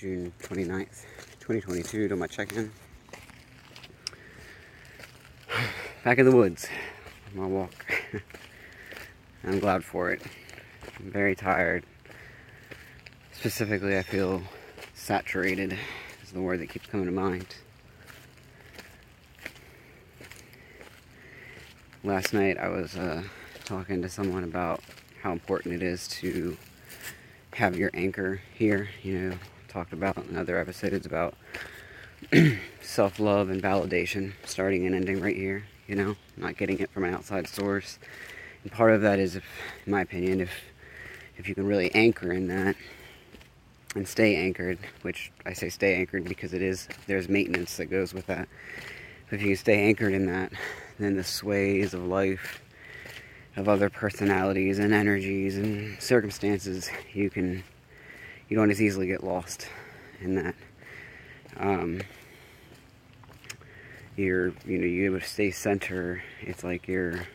June 29th, 2022 to my check-in. Back in the woods, my walk. I'm glad for it. I'm very tired. Specifically, I feel saturated is the word that keeps coming to mind. Last night I was uh, talking to someone about how important it is to have your anchor here. You know, talked about in other episodes about self love and validation starting and ending right here, you know, not getting it from an outside source. And part of that is, if, in my opinion, if if you can really anchor in that and stay anchored, which I say stay anchored because it is there's maintenance that goes with that. But if you can stay anchored in that, then the sways of life of other personalities and energies and circumstances, you can you don't as easily get lost in that. Um, you're you know you able to stay center. It's like you're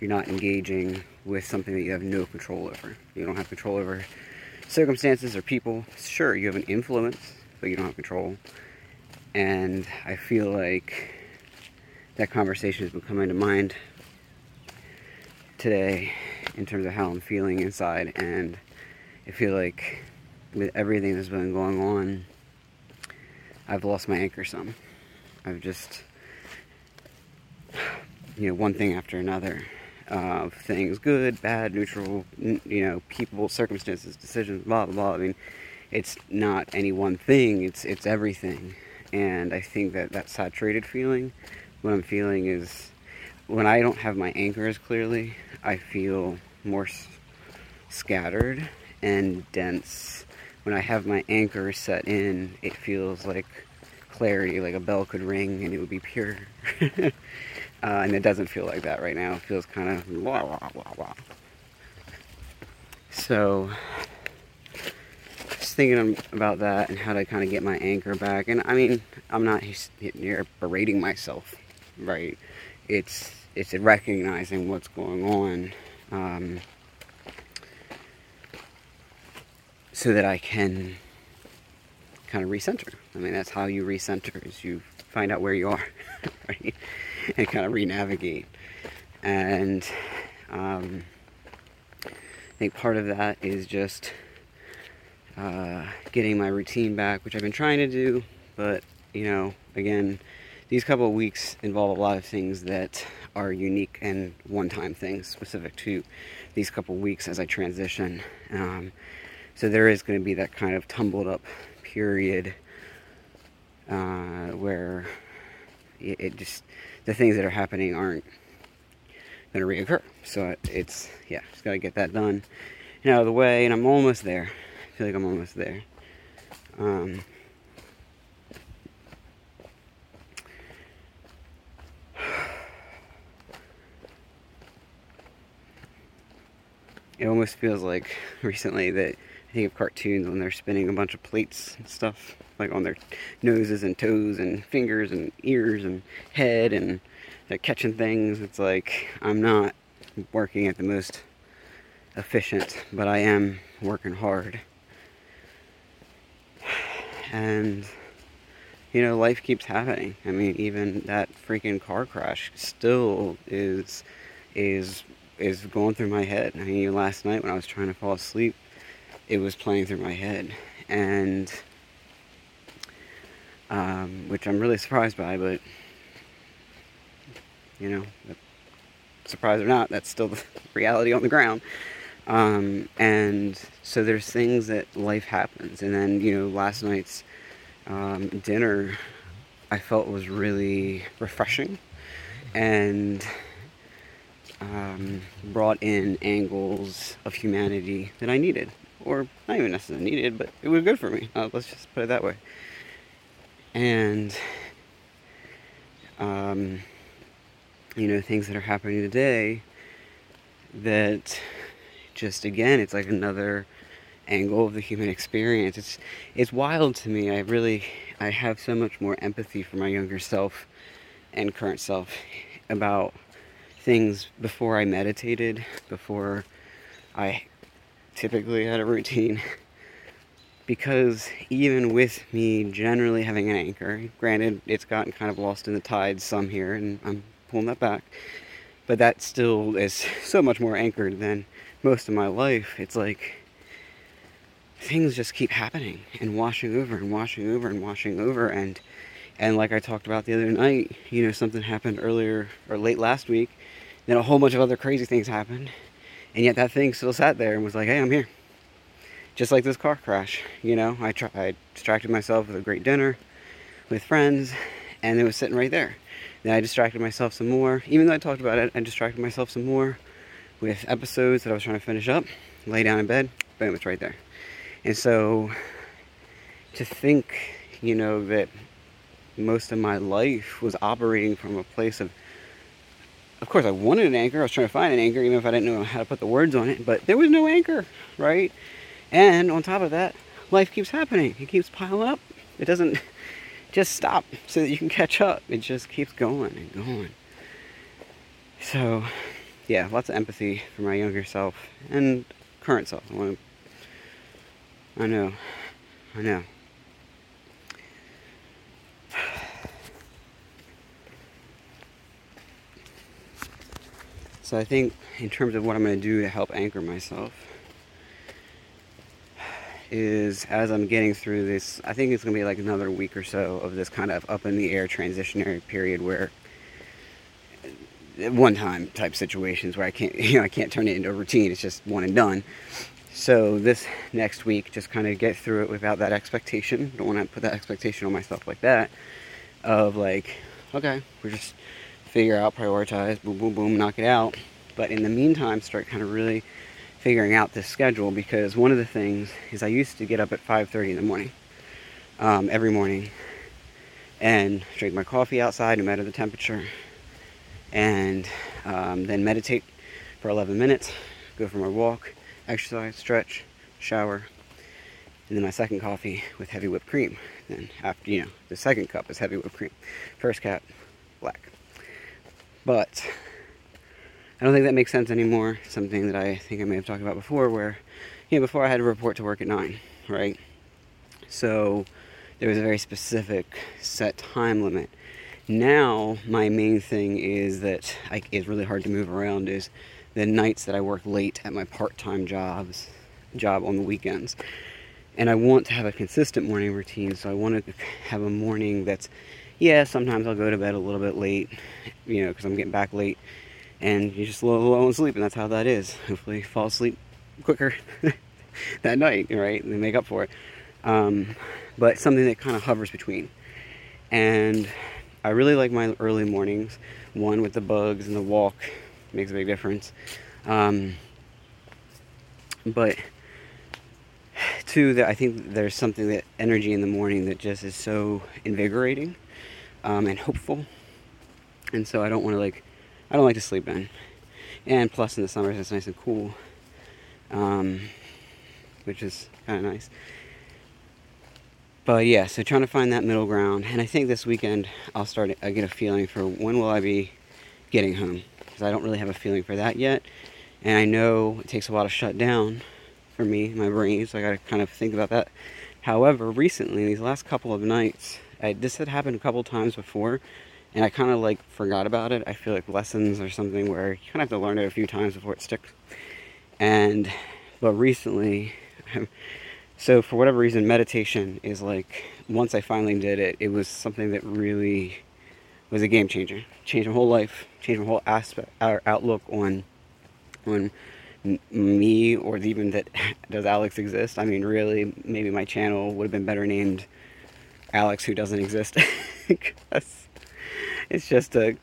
you're not engaging with something that you have no control over. You don't have control over circumstances or people. Sure, you have an influence, but you don't have control. And I feel like that conversation has been coming to mind today in terms of how I'm feeling inside. And I feel like with everything that's been going on, I've lost my anchor some. I've just, you know, one thing after another of things good, bad, neutral, you know, people, circumstances, decisions, blah, blah, blah. I mean, it's not any one thing, it's, it's everything. And I think that that saturated feeling what I'm feeling is when I don't have my anchors clearly, I feel more scattered and dense. When I have my anchor set in, it feels like clarity, like a bell could ring and it would be pure. uh, and it doesn't feel like that right now. It feels kind of blah, blah, blah, blah. So, just thinking about that and how to kind of get my anchor back. And I mean, I'm not here berating myself right? It's it's recognizing what's going on, um, so that I can kind of recenter. I mean, that's how you recenter is you find out where you are, right, and kind of re-navigate. And um, I think part of that is just uh, getting my routine back, which I've been trying to do, but you know, again these couple of weeks involve a lot of things that are unique and one-time things specific to these couple weeks as I transition. Um, so there is going to be that kind of tumbled up period uh, where it, it, just the things that are happening aren't going to reoccur. So it's yeah, just got to get that done and out of the way, and I'm almost there. I feel like I'm almost there. Um, it almost feels like recently that I think of cartoons when they're spinning a bunch of plates and stuff, like on their noses and toes and fingers and ears and head, and they're catching things. It's like I'm not working at the most efficient, but I am working hard. And you know, life keeps happening. I mean, even that freaking car crash still is is is going through my head. I mean, last night when I was trying to fall asleep, it was playing through my head, and um, which I'm really surprised by. But you know, surprised or not, that's still the reality on the ground. Um, and so there's things that life happens, and then you know, last night's um, dinner I felt was really refreshing, and um, brought in angles of humanity that I needed, or not even necessarily needed, but it was good for me. Uh, let's just put it that way. And um, you know, things that are happening today that just again, it's like another angle of the human experience. It's it's wild to me. I really I have so much more empathy for my younger self and current self about things before I meditated, before I typically had a routine because even with me generally having an anchor, granted it's gotten kind of lost in the tides some here and I'm pulling that back, but that still is so much more anchored than most of my life. It's like things just keep happening and washing over and washing over and washing over and and like I talked about the other night, you know, something happened earlier or late last week, then a whole bunch of other crazy things happened, and yet that thing still sat there and was like, "Hey, I'm here." Just like this car crash, you know, I try, I distracted myself with a great dinner with friends, and it was sitting right there. Then I distracted myself some more, even though I talked about it. I distracted myself some more with episodes that I was trying to finish up. Lay down in bed, boom, it's right there. And so to think, you know, that most of my life was operating from a place of of course I wanted an anchor. I was trying to find an anchor even if I didn't know how to put the words on it, but there was no anchor, right? And on top of that, life keeps happening. It keeps piling up. It doesn't just stop so that you can catch up. It just keeps going and going. So, yeah, lots of empathy for my younger self and current self. I want to I know. I know. So I think in terms of what I'm going to do to help anchor myself is as I'm getting through this, I think it's going to be like another week or so of this kind of up in the air transitionary period where one time type situations where I can't, you know, I can't turn it into a routine. It's just one and done. So this next week, just kind of get through it without that expectation. Don't want to put that expectation on myself like that. Of like, okay, we're just figure out, prioritize, boom, boom, boom, knock it out. But in the meantime, start kind of really figuring out this schedule because one of the things is I used to get up at 5:30 in the morning, um, every morning, and drink my coffee outside no matter the temperature, and um, then meditate for 11 minutes, go for my walk, exercise, stretch, shower, and then my second coffee with heavy whipped cream. Then after you know the second cup is heavy whipped cream, first cup black. But I don't think that makes sense anymore. Something that I think I may have talked about before, where, you know, before I had to report to work at 9, right? So there was a very specific set time limit. Now, my main thing is that I, it's really hard to move around is the nights that I work late at my part-time jobs, job on the weekends. And I want to have a consistent morning routine, so I want to have a morning that's yeah, sometimes I'll go to bed a little bit late, you know, because I'm getting back late, and you're just a little low on sleep, and that's how that is. Hopefully, fall asleep quicker that night, right, and make up for it. Um, but something that kind of hovers between. And I really like my early mornings. One with the bugs and the walk makes a big difference. Um, but two, that I think there's something that energy in the morning that just is so invigorating um, and hopeful. And so I don't want to like, I don't like to sleep in. And plus in the summers it's nice and cool, um, which is kind of nice. But yeah, so trying to find that middle ground. And I think this weekend I'll start, I get a feeling for when will I be getting home. Because I don't really have a feeling for that yet. And I know it takes a while to shut down for me, my brain, so I gotta kind of think about that. However, recently, these last couple of nights, I, this had happened a couple times before, and I kind of like forgot about it. I feel like lessons or something where you kind of have to learn it a few times before it sticks. And but recently, so for whatever reason, meditation is like once I finally did it, it was something that really was a game changer. Changed my whole life, changed my whole aspect, our outlook on on me or even that does Alex exist. I mean, really, maybe my channel would have been better named Alex who doesn't exist. it's just a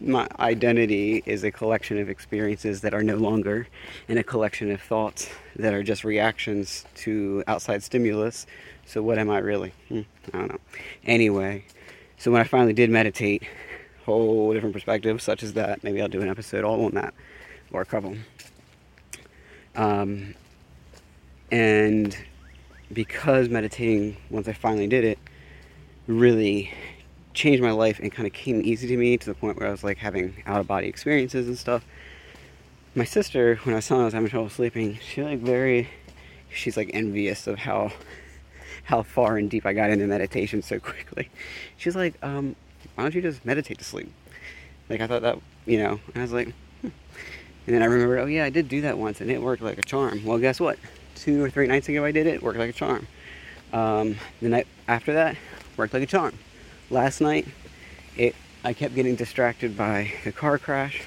my identity is a collection of experiences that are no longer and a collection of thoughts that are just reactions to outside stimulus. So what am I really? Hmm, I don't know. Anyway, so when I finally did meditate, whole different perspective such as that. Maybe I'll do an episode all on that or a couple. Um, and because meditating, once I finally did it, really changed my life and kind of came easy to me to the point where I was like having out of body experiences and stuff. my sister, when I was telling her I was having trouble sleeping, she like very, she's like envious of how how far and deep I got into meditation so quickly. She's like, um, why don't you just meditate to sleep? Like I thought that, you know, and I was like, hmm. and then I remembered, oh yeah, I did do that once and it worked like a charm. Well, guess what? Two or three nights ago I did it, worked like a charm. Um, the night after that, worked like a charm. Last night, it I kept getting distracted by a car crash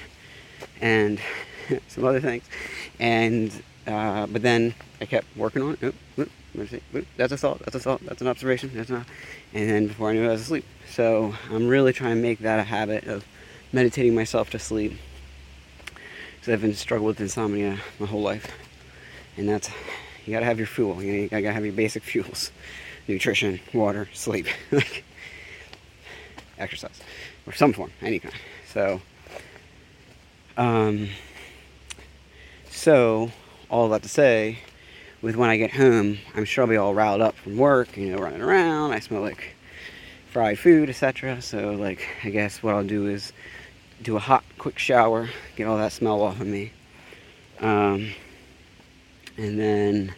and some other things, and uh, but then I kept working on it. Oop, oop, that's a thought. That's a thought. That's an observation. That's not. And then before I knew it, I was asleep. So I'm really trying to make that a habit of meditating myself to sleep. Because I've been struggling with insomnia my whole life, and that's you gotta have your fuel. You, know, you gotta have your basic fuels: nutrition, water, sleep, like exercise, or some form, any kind. So, um, so all that to say, with when I get home, I'm sure I'll be all riled up from work, you know, running around. I smell like fried food, etc. So, like, I guess what I'll do is do a hot, quick shower, get all that smell off of me. Um, and then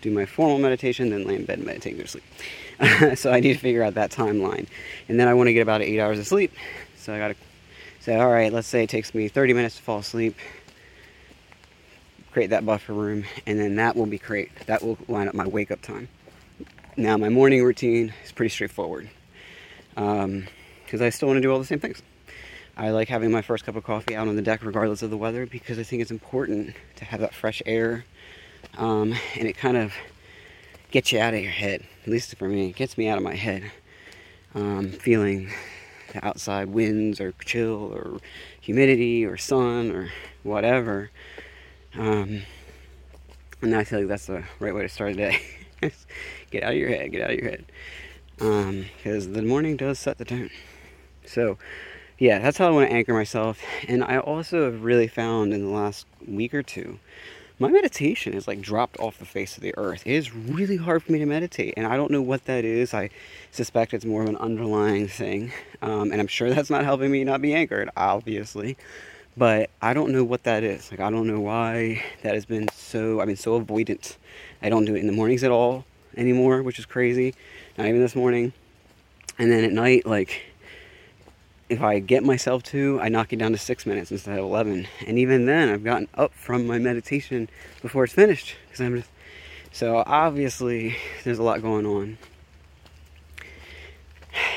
do my formal meditation, then lay in bed and meditate and go to sleep. so I need to figure out that timeline. And then I want to get about eight hours of sleep. So I got to say, all right, let's say it takes me 30 minutes to fall asleep. Create that buffer room, and then that will be great. That will line up my wake up time. Now, my morning routine is pretty straightforward because um, I still want to do all the same things. I like having my first cup of coffee out on the deck regardless of the weather because I think it's important to have that fresh air um, and it kind of gets you out of your head. At least for me, it gets me out of my head. Um, feeling the outside winds or chill or humidity or sun or whatever. Um, and I feel like that's the right way to start a day. get out of your head, get out of your head. Because um, the morning does set the tone. So, yeah, that's how I want to anchor myself. And I also have really found in the last week or two my meditation is like dropped off the face of the earth. It is really hard for me to meditate, and I don't know what that is. I suspect it's more of an underlying thing, um, and I'm sure that's not helping me not be anchored, obviously. But I don't know what that is. Like I don't know why that has been so. I've been so avoidant. I don't do it in the mornings at all anymore, which is crazy. Not even this morning. And then at night, like if I get myself to, I knock it down to six minutes instead of 11. And even then, I've gotten up from my meditation before it's finished. Cause I'm just, so obviously, there's a lot going on.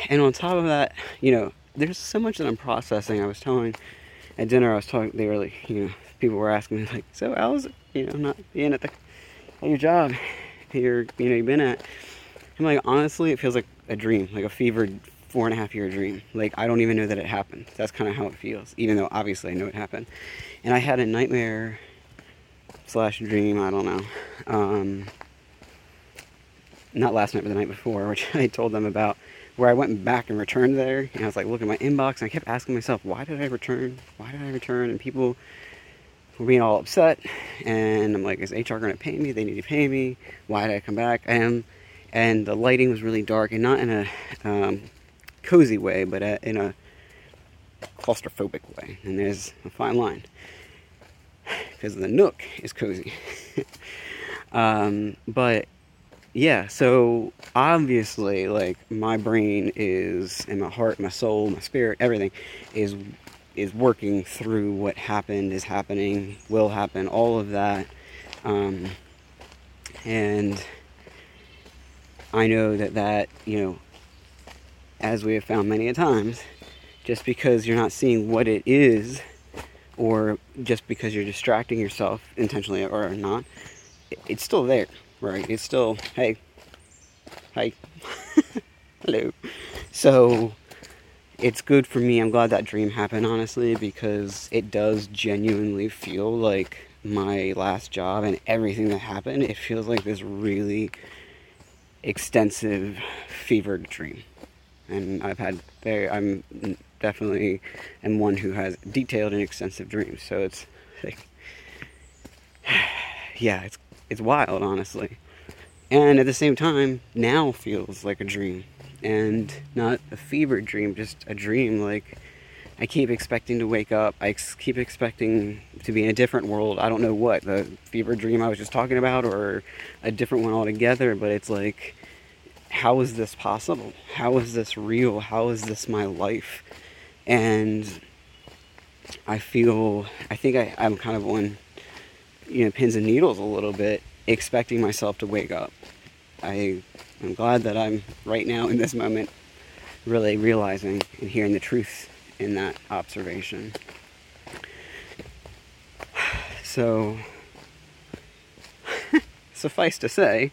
And on top of that, you know, there's so much that I'm processing. I was telling at dinner, I was talking, they were like, you know, people were asking me, like, so how's you know, not being at, the, at your job, you're, you know, you've been at. I'm like, honestly, it feels like a dream, like a fevered four and a half year dream. Like, I don't even know that it happened. That's kind of how it feels, even though obviously I know it happened. And I had a nightmare slash dream, I don't know. Um, not last night, but the night before, which I told them about, where I went back and returned there. And I was like looking at my inbox, and I kept asking myself, why did I return? Why did I return? And people were being all upset. And I'm like, is HR going to pay me? They need to pay me. Why did I come back? And and the lighting was really dark and not in a um, cozy way, but in a claustrophobic way. And there's a fine line because the nook is cozy. um, but yeah, so obviously, like my brain is, and my heart, my soul, my spirit, everything is is working through what happened, is happening, will happen, all of that. Um, and I know that that you know as we have found many a times, just because you're not seeing what it is, or just because you're distracting yourself intentionally or not, it's still there, right? It's still, hey, hi, hello. So it's good for me. I'm glad that dream happened, honestly, because it does genuinely feel like my last job and everything that happened. It feels like this really extensive, fevered dream and I've had very, I'm definitely am one who has detailed and extensive dreams. So it's like, yeah, it's it's wild, honestly. And at the same time, now feels like a dream, and not a fever dream, just a dream. Like I keep expecting to wake up. I ex- keep expecting to be in a different world. I don't know what the fever dream I was just talking about, or a different one altogether. But it's like, how is this possible? How is this real? How is this my life? And I feel, I think I, I'm kind of on, you know, pins and needles a little bit, expecting myself to wake up. I, I'm glad that I'm right now in this moment really realizing and hearing the truth in that observation. So, suffice to say,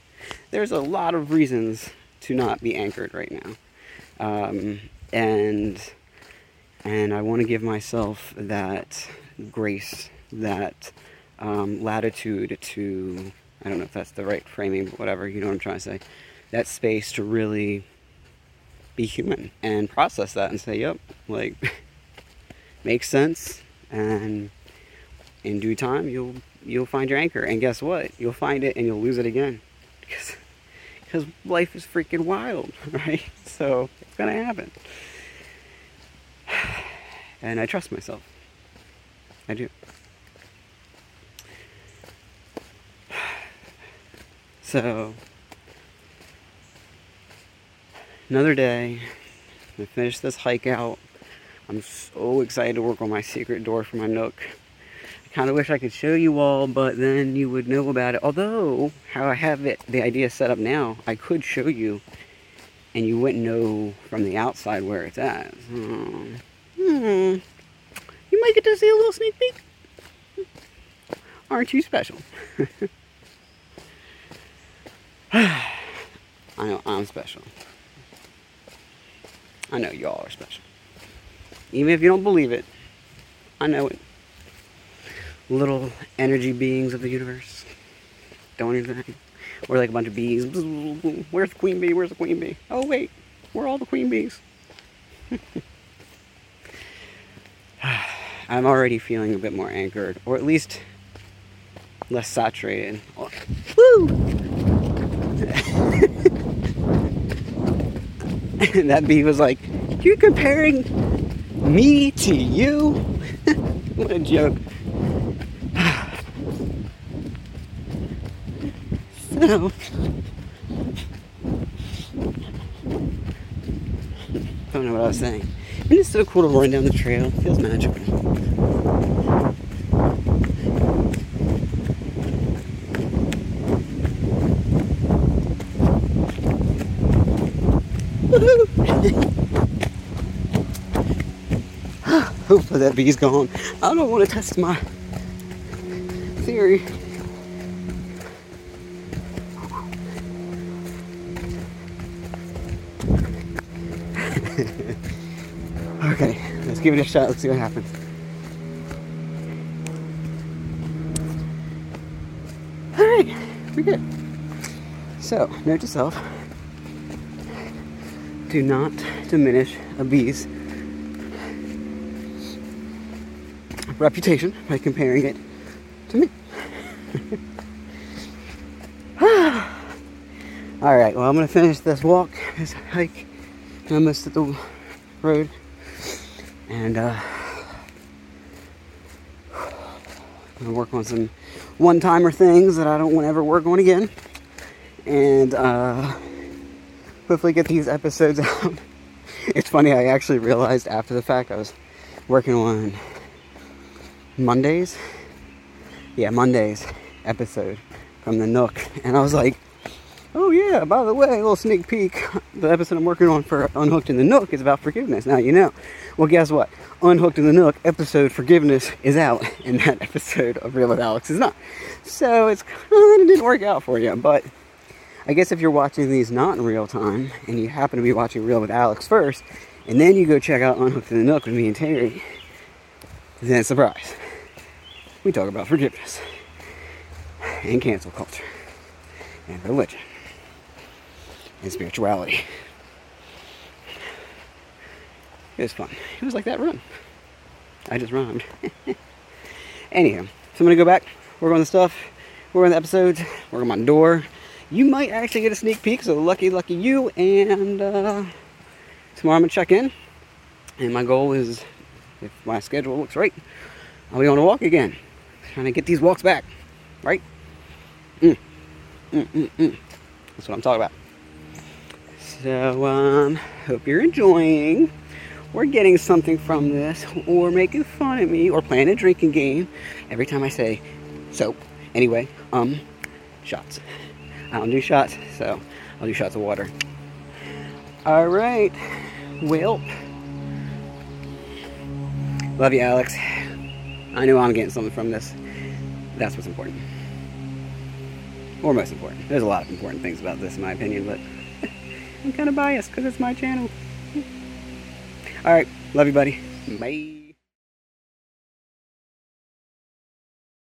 there's a lot of reasons to not be anchored right now. Um, and and I want to give myself that grace, that um, latitude to I don't know if that's the right framing, but whatever, you know what I'm trying to say. That space to really be human and process that and say, yep, like, makes sense. And in due time, you'll you'll find your anchor. And guess what? You'll find it and you'll lose it again. Because, because life is freaking wild, right? So it's going to happen. And I trust myself. I do. So, another day. I finished this hike out. I'm so excited to work on my secret door for my Nook. Kind of wish I could show you all, but then you would know about it. Although, how I have it, the idea set up now, I could show you, and you wouldn't know from the outside where it's at. So, hmm. You might get to see a little sneak peek. Aren't you special? I know I'm special. I know y'all are special. Even if you don't believe it, I know it. Little energy beings of the universe. Don't even. We're like a bunch of bees. Where's the queen bee? Where's the queen bee? Oh, wait. We're all the queen bees. I'm already feeling a bit more anchored, or at least less saturated. Woo! and that bee was like, You're comparing me to you? what a joke. So, don't know what I was saying. And it's so cool to run down the trail. It feels magical. Hopefully that bee's gone. I don't want to test my okay, let's give it a shot. Let's see what happens. All right, we're good. So, note to self do not diminish a bee's reputation by comparing it to me. All right, well, I'm gonna finish this walk, this hike, almost at the road, and uh, gonna work on some one-timer things that I don't want to ever work on again, and uh, hopefully get these episodes out. it's funny, I actually realized after the fact I was working on Mondays. Yeah, Mondays episode from the Nook. And I was like, oh yeah, by the way, a little sneak peek. The episode I'm working on for Unhooked in the Nook is about forgiveness. Now you know. Well, guess what? Unhooked in the Nook episode Forgiveness is out, and that episode of Real with Alex is not. So it's kind of didn't work out for you, but I guess if you're watching these not in real time and you happen to be watching Real with Alex first, and then you go check out Unhooked in the Nook with me and Terry, then surprise. We talk about forgiveness and cancel culture and religion and spirituality. It was fun. It was like that run. I just rhymed. Anyhow, so I'm gonna go back, work on the stuff, work on the episodes, work on my door you might actually get a sneak peek. So lucky, lucky you. And uh, tomorrow I'm gonna check in, and my goal is if my schedule looks right, I'll be on a walk again. Trying to get these walks back, right? Mm. Mm, mm, mm. That's what I'm talking about. So, um, hope you're enjoying or getting something from this or making fun of me or playing a drinking game every time I say soap. Anyway, um, shots. I don't do shots, so I'll do shots of water. All right. Well, love you, Alex. I know I'm getting something from this. That's what's important. Or most important. There's a lot of important things about this, in my opinion, but I'm kind of biased because it's my channel. All right. Love you, buddy. Bye.